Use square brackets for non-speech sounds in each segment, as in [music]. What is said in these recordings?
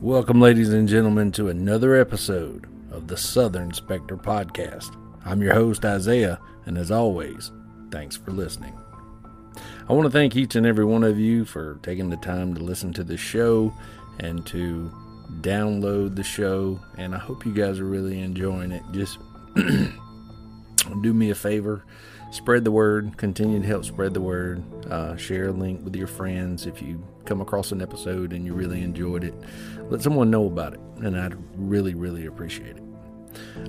Welcome, ladies and gentlemen, to another episode of the Southern Spectre Podcast. I'm your host, Isaiah, and as always, thanks for listening. I want to thank each and every one of you for taking the time to listen to the show and to download the show, and I hope you guys are really enjoying it. Just [clears throat] do me a favor spread the word. Continue to help spread the word. Uh, share a link with your friends. If you come across an episode and you really enjoyed it let someone know about it and i'd really really appreciate it.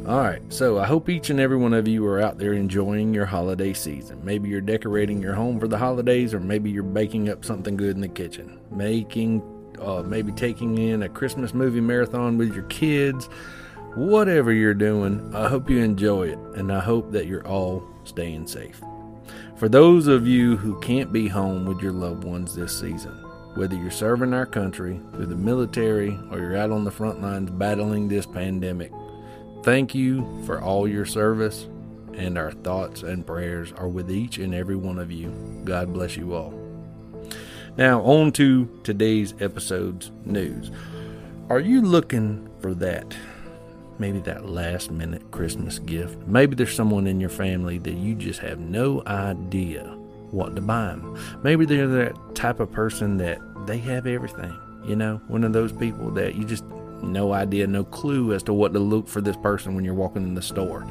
All right so i hope each and every one of you are out there enjoying your holiday season. Maybe you're decorating your home for the holidays or maybe you're baking up something good in the kitchen. Making uh, maybe taking in a christmas movie marathon with your kids whatever you're doing, I hope you enjoy it and I hope that you're all staying safe. For those of you who can't be home with your loved ones this season, whether you're serving our country through the military or you're out on the front lines battling this pandemic, thank you for all your service, and our thoughts and prayers are with each and every one of you. God bless you all. Now, on to today's episode's news. Are you looking for that maybe that last minute Christmas gift. Maybe there's someone in your family that you just have no idea what to buy them. Maybe they're that type of person that they have everything. You know, one of those people that you just no idea, no clue as to what to look for this person when you're walking in the store.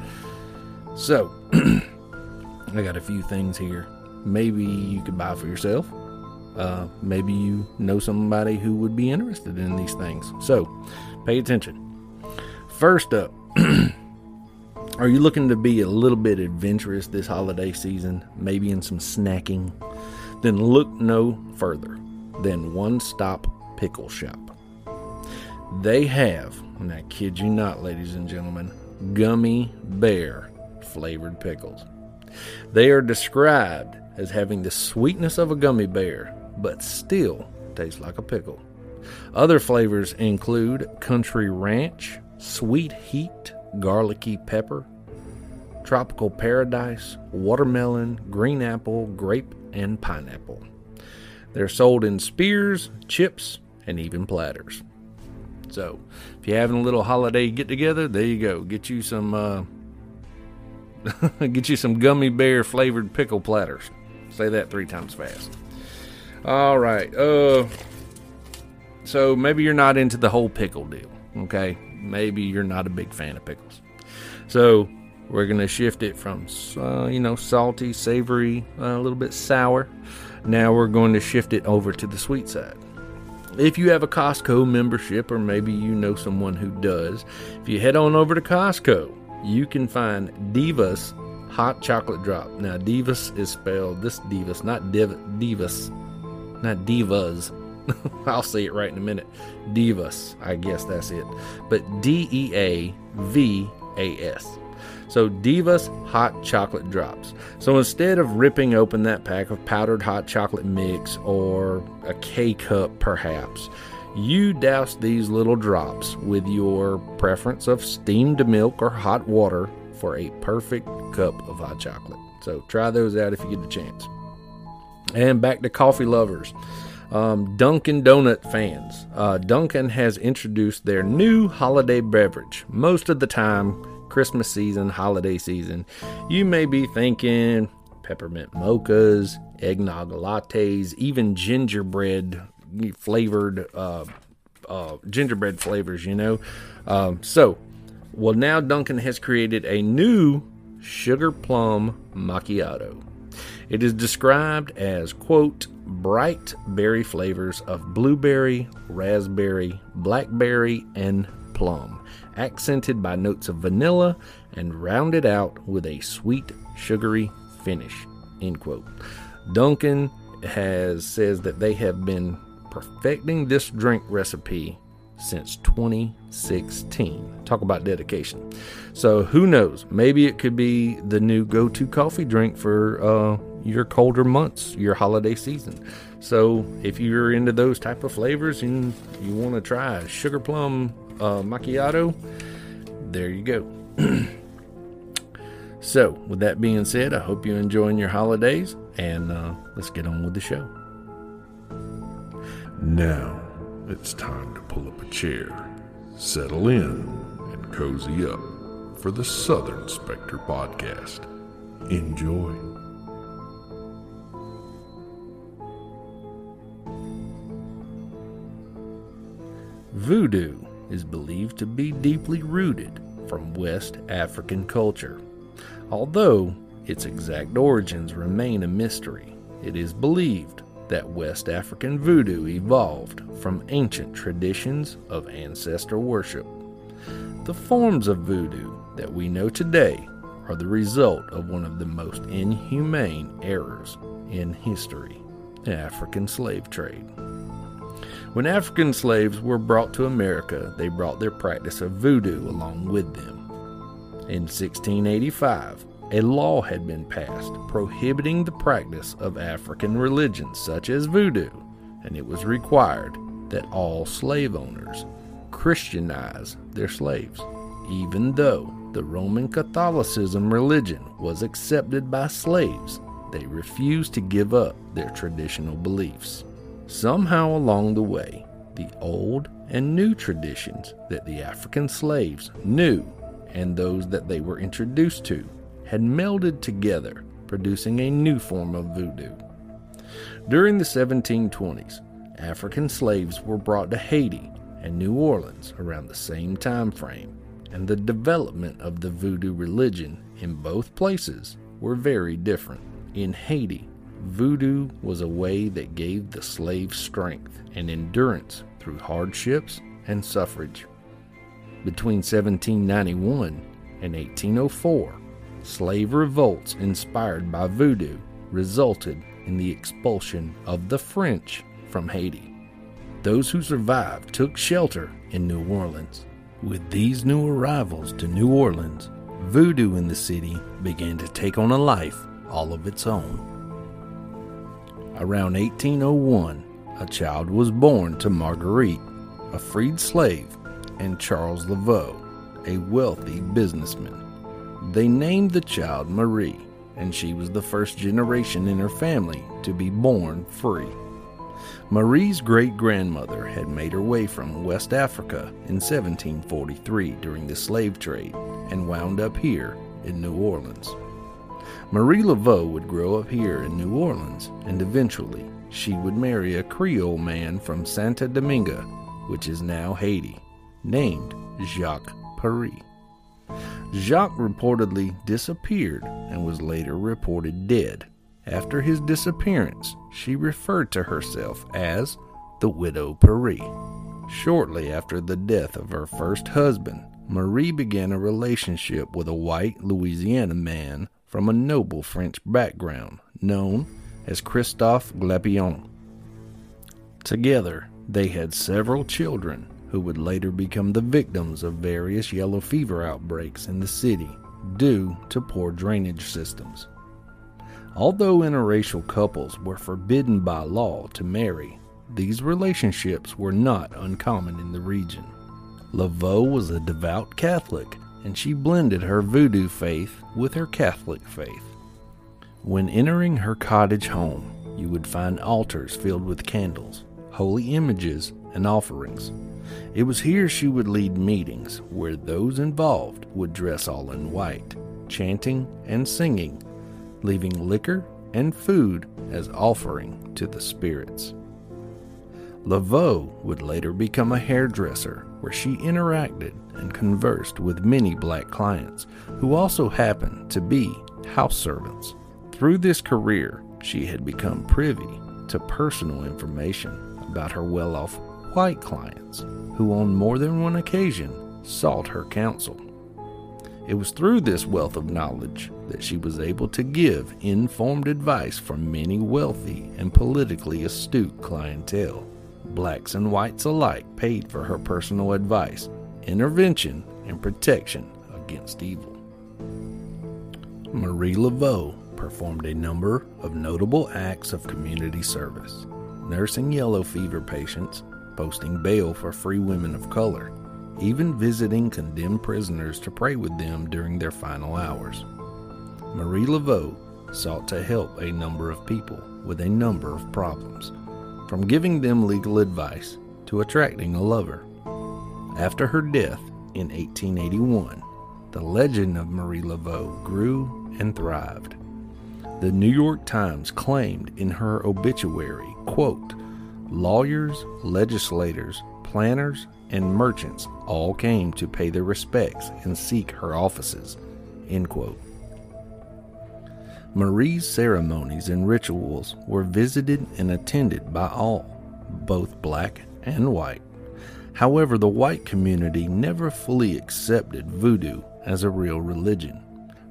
So, [clears throat] I got a few things here. Maybe you could buy for yourself. Uh, maybe you know somebody who would be interested in these things. So, pay attention. First up, [clears throat] are you looking to be a little bit adventurous this holiday season, maybe in some snacking? Then look no further than One Stop Pickle Shop. They have, and I kid you not, ladies and gentlemen, gummy bear flavored pickles. They are described as having the sweetness of a gummy bear, but still taste like a pickle. Other flavors include country ranch, sweet heat, garlicky pepper, tropical paradise, watermelon, green apple, grape, and pineapple. They're sold in spears, chips, and even platters. So, if you're having a little holiday get together, there you go. Get you some uh, [laughs] get you some gummy bear flavored pickle platters. Say that three times fast. All right. Uh so maybe you're not into the whole pickle deal, okay? Maybe you're not a big fan of pickles. So we're going to shift it from, uh, you know, salty, savory, uh, a little bit sour. Now we're going to shift it over to the sweet side. If you have a Costco membership, or maybe you know someone who does, if you head on over to Costco, you can find Deavas hot chocolate drop. Now, Deavas is spelled this Divas, not Div- Divas, not Divas, [laughs] I'll say it right in a minute. Divas, I guess that's it. But D E A V A S. So Deavas hot chocolate drops. So instead of ripping open that pack of powdered hot chocolate mix or a K cup perhaps, you douse these little drops with your preference of steamed milk or hot water for a perfect cup of hot chocolate. So try those out if you get the chance. And back to coffee lovers. Um, Dunkin' Donut fans. Uh, Dunkin' has introduced their new holiday beverage. Most of the time, Christmas season, holiday season, you may be thinking peppermint mochas, eggnog lattes, even gingerbread flavored uh, uh, gingerbread flavors, you know. Um, so, well, now Dunkin' has created a new sugar plum macchiato. It is described as, quote, bright berry flavors of blueberry, raspberry, blackberry, and plum, accented by notes of vanilla and rounded out with a sweet, sugary finish. End quote. Dunkin' has says that they have been perfecting this drink recipe since 2016. Talk about dedication. So who knows? Maybe it could be the new go-to coffee drink for uh, your colder months, your holiday season. So if you're into those type of flavors and you want to try sugar plum uh, macchiato, there you go. [clears throat] so with that being said, I hope you're enjoying your holidays, and uh, let's get on with the show. Now it's time to pull up a chair, settle in, and cozy up for the Southern Spectre podcast. Enjoy. Voodoo is believed to be deeply rooted from West African culture. Although its exact origins remain a mystery, it is believed that West African voodoo evolved from ancient traditions of ancestor worship. The forms of voodoo that we know today are the result of one of the most inhumane errors in history the African slave trade. When African slaves were brought to America, they brought their practice of voodoo along with them. In 1685, a law had been passed prohibiting the practice of African religions such as voodoo, and it was required that all slave owners Christianize their slaves, even though the Roman Catholicism religion was accepted by slaves. They refused to give up their traditional beliefs. Somehow along the way, the old and new traditions that the African slaves knew and those that they were introduced to had melded together, producing a new form of voodoo. During the 1720s, African slaves were brought to Haiti and New Orleans around the same time frame, and the development of the voodoo religion in both places were very different. In Haiti, voodoo was a way that gave the slave strength and endurance through hardships and suffrage. Between 1791 and 1804, slave revolts inspired by voodoo resulted in the expulsion of the French from Haiti. Those who survived took shelter in New Orleans. With these new arrivals to New Orleans, voodoo in the city began to take on a life all of its own. Around 1801, a child was born to Marguerite, a freed slave, and Charles Laveau, a wealthy businessman. They named the child Marie, and she was the first generation in her family to be born free. Marie's great grandmother had made her way from West Africa in 1743 during the slave trade and wound up here in New Orleans. Marie Laveau would grow up here in New Orleans, and eventually she would marry a Creole man from Santo Domingo, which is now Haiti, named Jacques Paris. Jacques reportedly disappeared and was later reported dead. After his disappearance, she referred to herself as the Widow Paris. Shortly after the death of her first husband, Marie began a relationship with a white Louisiana man from a noble French background known as Christophe Glapion. Together, they had several children who would later become the victims of various yellow fever outbreaks in the city due to poor drainage systems. Although interracial couples were forbidden by law to marry, these relationships were not uncommon in the region. Laveau was a devout Catholic, and she blended her voodoo faith with her Catholic faith. When entering her cottage home, you would find altars filled with candles, holy images, and offerings. It was here she would lead meetings where those involved would dress all in white, chanting and singing, leaving liquor and food as offering to the spirits. Laveau would later become a hairdresser where she interacted and conversed with many black clients who also happened to be house servants. Through this career, she had become privy to personal information about her well off white clients who, on more than one occasion, sought her counsel. It was through this wealth of knowledge that she was able to give informed advice for many wealthy and politically astute clientele. Blacks and whites alike paid for her personal advice, intervention, and protection against evil. Marie Laveau performed a number of notable acts of community service, nursing yellow fever patients, posting bail for free women of color, even visiting condemned prisoners to pray with them during their final hours. Marie Laveau sought to help a number of people with a number of problems, from giving them legal advice to attracting a lover. After her death in 1881, the legend of Marie Laveau grew and thrived. The New York Times claimed in her obituary, quote, lawyers, legislators, planners, and merchants all came to pay their respects and seek her offices, end quote. Marie's ceremonies and rituals were visited and attended by all, both black and white. However, the white community never fully accepted voodoo as a real religion.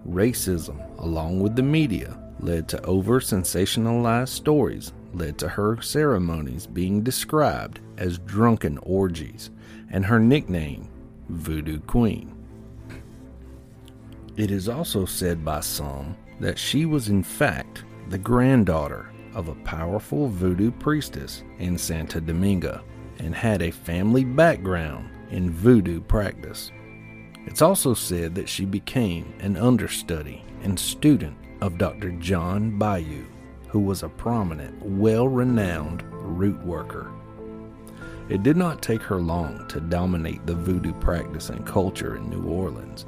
Racism, along with the media, led to over sensationalized stories, led to her ceremonies being described as drunken orgies, and her nickname, Voodoo Queen. It is also said by some that she was in fact the granddaughter of a powerful voodoo priestess in Santo Domingo and had a family background in voodoo practice. It's also said that she became an understudy and student of Dr. John Bayou, who was a prominent, well renowned root worker. It did not take her long to dominate the voodoo practice and culture in New Orleans.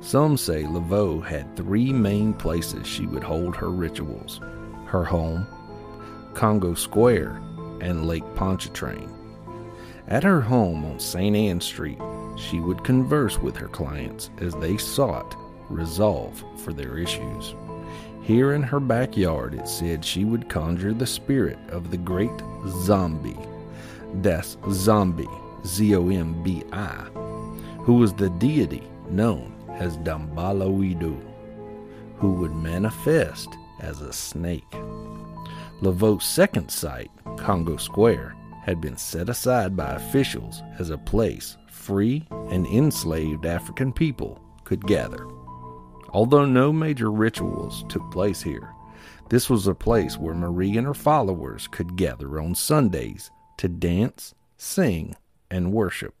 Some say Laveau had three main places she would hold her rituals her home, Congo Square, and Lake Pontchartrain. At her home on St. Anne Street, she would converse with her clients as they sought resolve for their issues. Here in her backyard, it said she would conjure the spirit of the great zombie. That's zombie, Z O M B I, who was the deity known as Damballah Wedo, who would manifest as a snake. Laveau's second site, Congo Square, had been set aside by officials as a place free and enslaved African people could gather. Although no major rituals took place here, this was a place where Marie and her followers could gather on Sundays to dance, sing, and worship.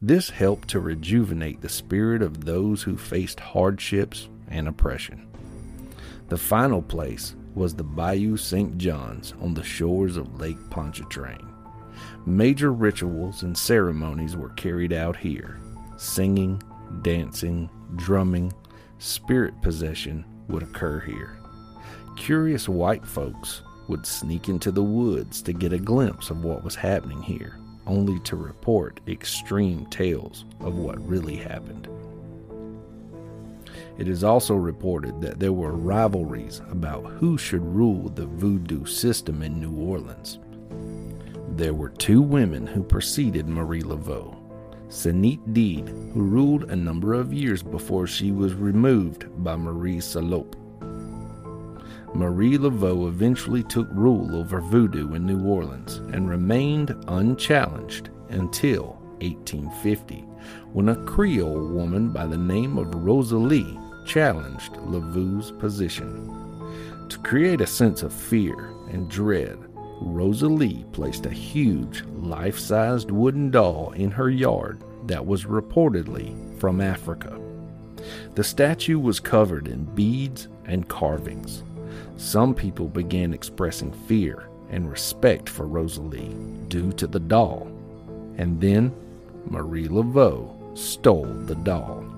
This helped to rejuvenate the spirit of those who faced hardships and oppression. The final place was the Bayou St. John's on the shores of Lake Pontchartrain. Major rituals and ceremonies were carried out here. Singing, dancing, drumming, spirit possession would occur here. Curious white folks would sneak into the woods to get a glimpse of what was happening here only to report extreme tales of what really happened. It is also reported that there were rivalries about who should rule the voodoo system in New Orleans. There were two women who preceded Marie Laveau Sanité Dédé, who ruled a number of years before she was removed by Marie Salope. Marie Laveau eventually took rule over voodoo in New Orleans and remained unchallenged until 1850, when a Creole woman by the name of Rosalie challenged Laveau's position. To create a sense of fear and dread, Rosalie placed a huge, life sized wooden doll in her yard that was reportedly from Africa. The statue was covered in beads and carvings. Some people began expressing fear and respect for Rosalie due to the doll. And then Marie Laveau stole the doll.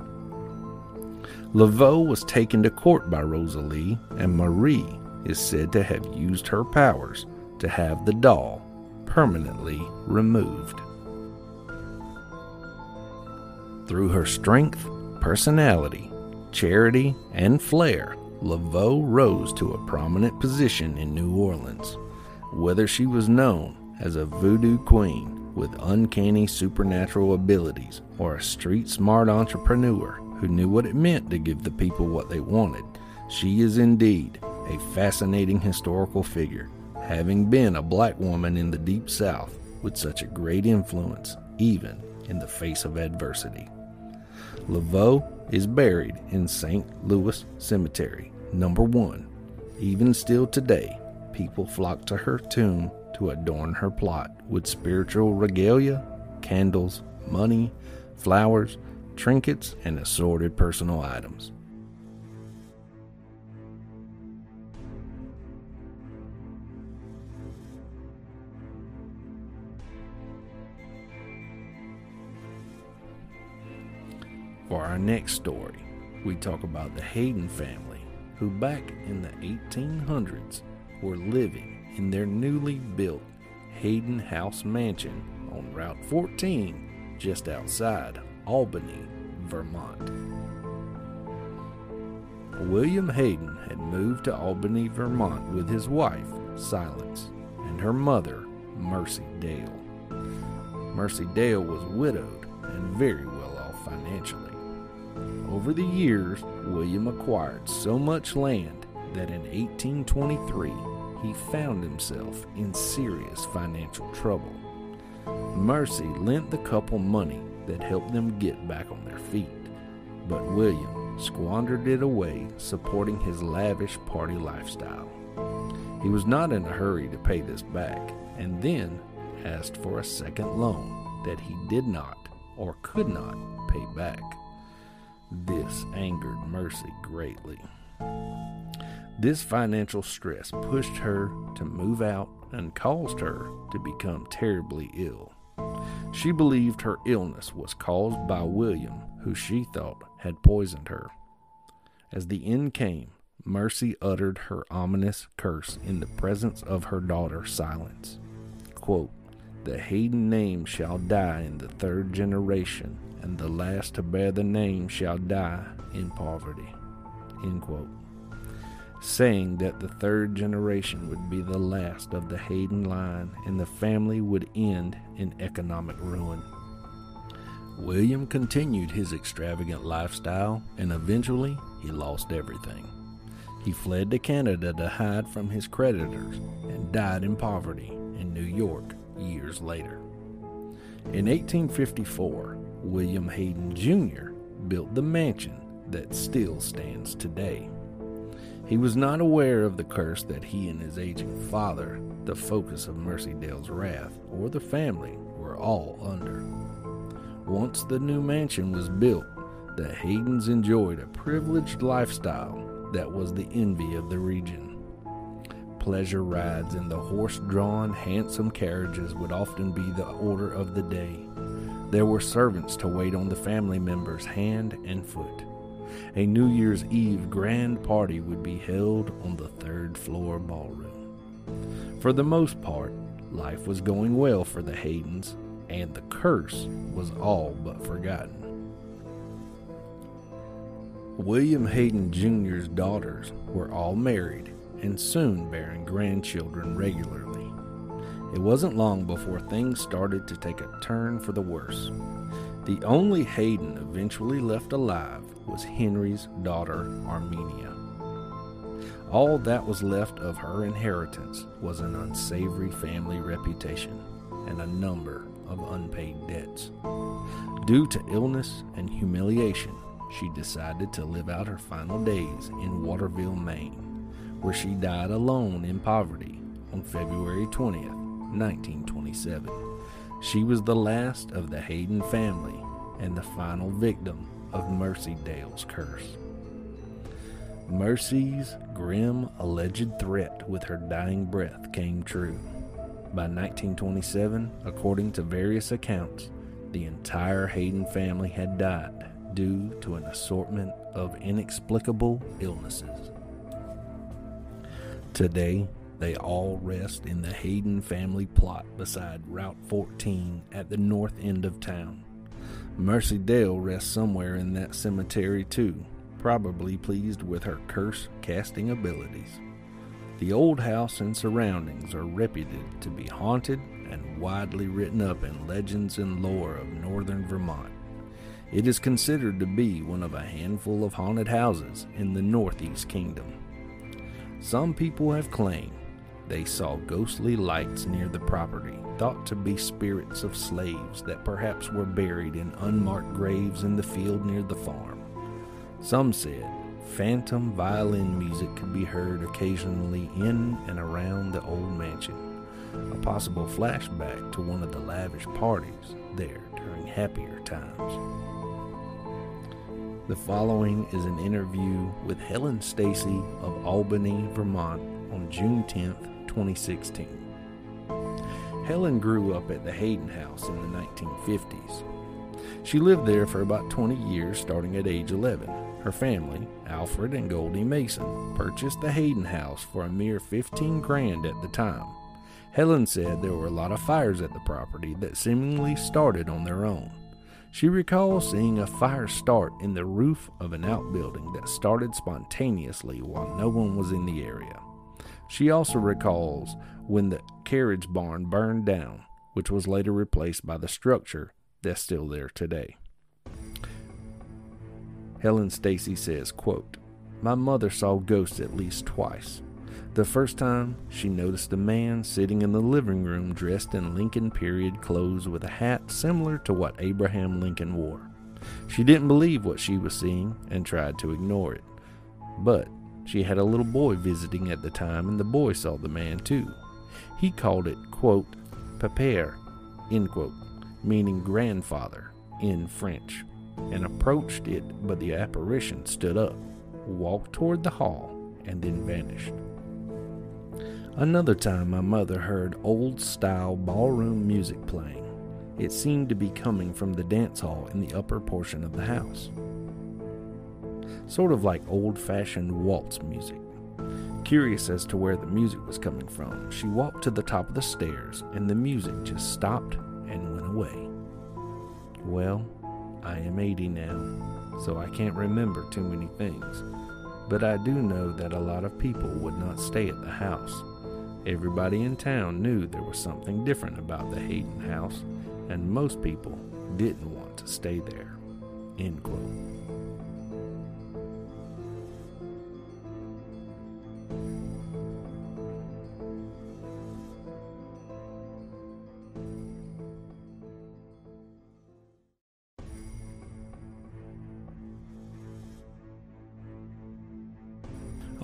Laveau was taken to court by Rosalie, and Marie is said to have used her powers to have the doll permanently removed. Through her strength, personality, charity, and flair, Laveau rose to a prominent position in New Orleans. Whether she was known as a voodoo queen with uncanny supernatural abilities or a street smart entrepreneur who knew what it meant to give the people what they wanted, she is indeed a fascinating historical figure, having been a black woman in the Deep South with such a great influence, even in the face of adversity. Laveau is buried in St. Louis Cemetery Number one, even still today, people flock to her tomb to adorn her plot with spiritual regalia, candles, money, flowers, trinkets, and assorted personal items. For our next story, we talk about the Hayden family, who back in the 1800s were living in their newly built Hayden House Mansion on Route 14 just outside Albany, Vermont. William Hayden had moved to Albany, Vermont with his wife, Silence, and her mother, Mercy Dale. Mercy Dale was widowed and very well off financially. Over the years, William acquired so much land that in 1823 he found himself in serious financial trouble. Mercy lent the couple money that helped them get back on their feet, but William squandered it away supporting his lavish party lifestyle. He was not in a hurry to pay this back, and then asked for a second loan that he did not or could not pay back. This angered Mercy greatly. This financial stress pushed her to move out and caused her to become terribly ill. She believed her illness was caused by William, who she thought had poisoned her. As the end came, Mercy uttered her ominous curse in the presence of her daughter Silence. Quote, the Hayden name shall die in the third generation, and the last to bear the name shall die in poverty. End quote. Saying that the third generation would be the last of the Hayden line and the family would end in economic ruin. William continued his extravagant lifestyle and eventually he lost everything. He fled to Canada to hide from his creditors and died in poverty in New York years later. In 1854, William Hayden Jr. built the mansion that still stands today. He was not aware of the curse that he and his aging father, the focus of Mercy Dale's wrath, or the family were all under. Once the new mansion was built, the Haydens enjoyed a privileged lifestyle that was the envy of the region pleasure rides in the horse drawn, handsome carriages would often be the order of the day. There were servants to wait on the family members hand and foot. A New Year's Eve grand party would be held on the third floor ballroom. For the most part, life was going well for the Haydens, and the curse was all but forgotten. William Hayden Jr.'s daughters were all married and soon bearing grandchildren regularly. It wasn't long before things started to take a turn for the worse. The only Hayden eventually left alive was Henry's daughter, Armenia. All that was left of her inheritance was an unsavory family reputation and a number of unpaid debts. Due to illness and humiliation, she decided to live out her final days in Waterville, Maine where she died alone in poverty on February 20th, 1927. She was the last of the Hayden family and the final victim of Mercy Dale's curse. Mercy's grim alleged threat with her dying breath came true. By 1927, according to various accounts, the entire Hayden family had died due to an assortment of inexplicable illnesses. Today, they all rest in the Hayden family plot beside Route 14 at the north end of town. Mercy Dale rests somewhere in that cemetery too, probably pleased with her curse casting abilities. The old house and surroundings are reputed to be haunted and widely written up in legends and lore of northern Vermont. It is considered to be one of a handful of haunted houses in the Northeast Kingdom. Some people have claimed they saw ghostly lights near the property, thought to be spirits of slaves that perhaps were buried in unmarked graves in the field near the farm. Some said phantom violin music could be heard occasionally in and around the old mansion, a possible flashback to one of the lavish parties there during happier times. The following is an interview with Helen Stacy of Albany, Vermont on June 10, 2016. Helen grew up at the Hayden House in the 1950s. She lived there for about 20 years, starting at age 11. Her family, Alfred and Goldie Mason, purchased the Hayden house for a mere 15 grand at the time. Helen said there were a lot of fires at the property that seemingly started on their own. She recalls seeing a fire start in the roof of an outbuilding that started spontaneously while no one was in the area. She also recalls when the carriage barn burned down, which was later replaced by the structure that's still there today. Helen Stacy says, quote, My mother saw ghosts at least twice. The first time, she noticed a man sitting in the living room dressed in Lincoln period clothes with a hat similar to what Abraham Lincoln wore. She didn't believe what she was seeing and tried to ignore it. But she had a little boy visiting at the time, and the boy saw the man too. He called it, quote, Pépère, end quote, meaning grandfather in French, and approached it, but the apparition stood up, walked toward the hall, and then vanished. Another time, my mother heard old style ballroom music playing. It seemed to be coming from the dance hall in the upper portion of the house. Sort of like old fashioned waltz music. Curious as to where the music was coming from, she walked to the top of the stairs and the music just stopped and went away. Well, I am 80 now, so I can't remember too many things, but I do know that a lot of people would not stay at the house. Everybody in town knew there was something different about the Hayden house, and most people didn't want to stay there. End quote.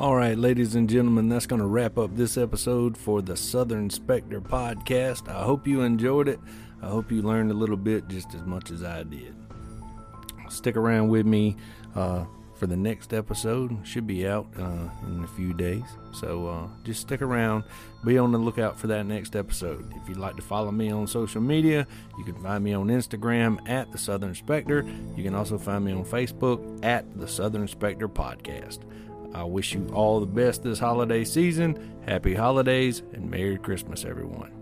All right, ladies and gentlemen, that's going to wrap up this episode for the Southern Spectre podcast. I hope you enjoyed it. I hope you learned a little bit just as much as I did. Stick around with me uh, for the next episode. Should be out uh, in a few days. So uh, just stick around. Be on the lookout for that next episode. If you'd like to follow me on social media, you can find me on Instagram at the Southern Spectre. You can also find me on Facebook at the Southern Spectre Podcast. I wish you all the best this holiday season. Happy holidays and Merry Christmas, everyone.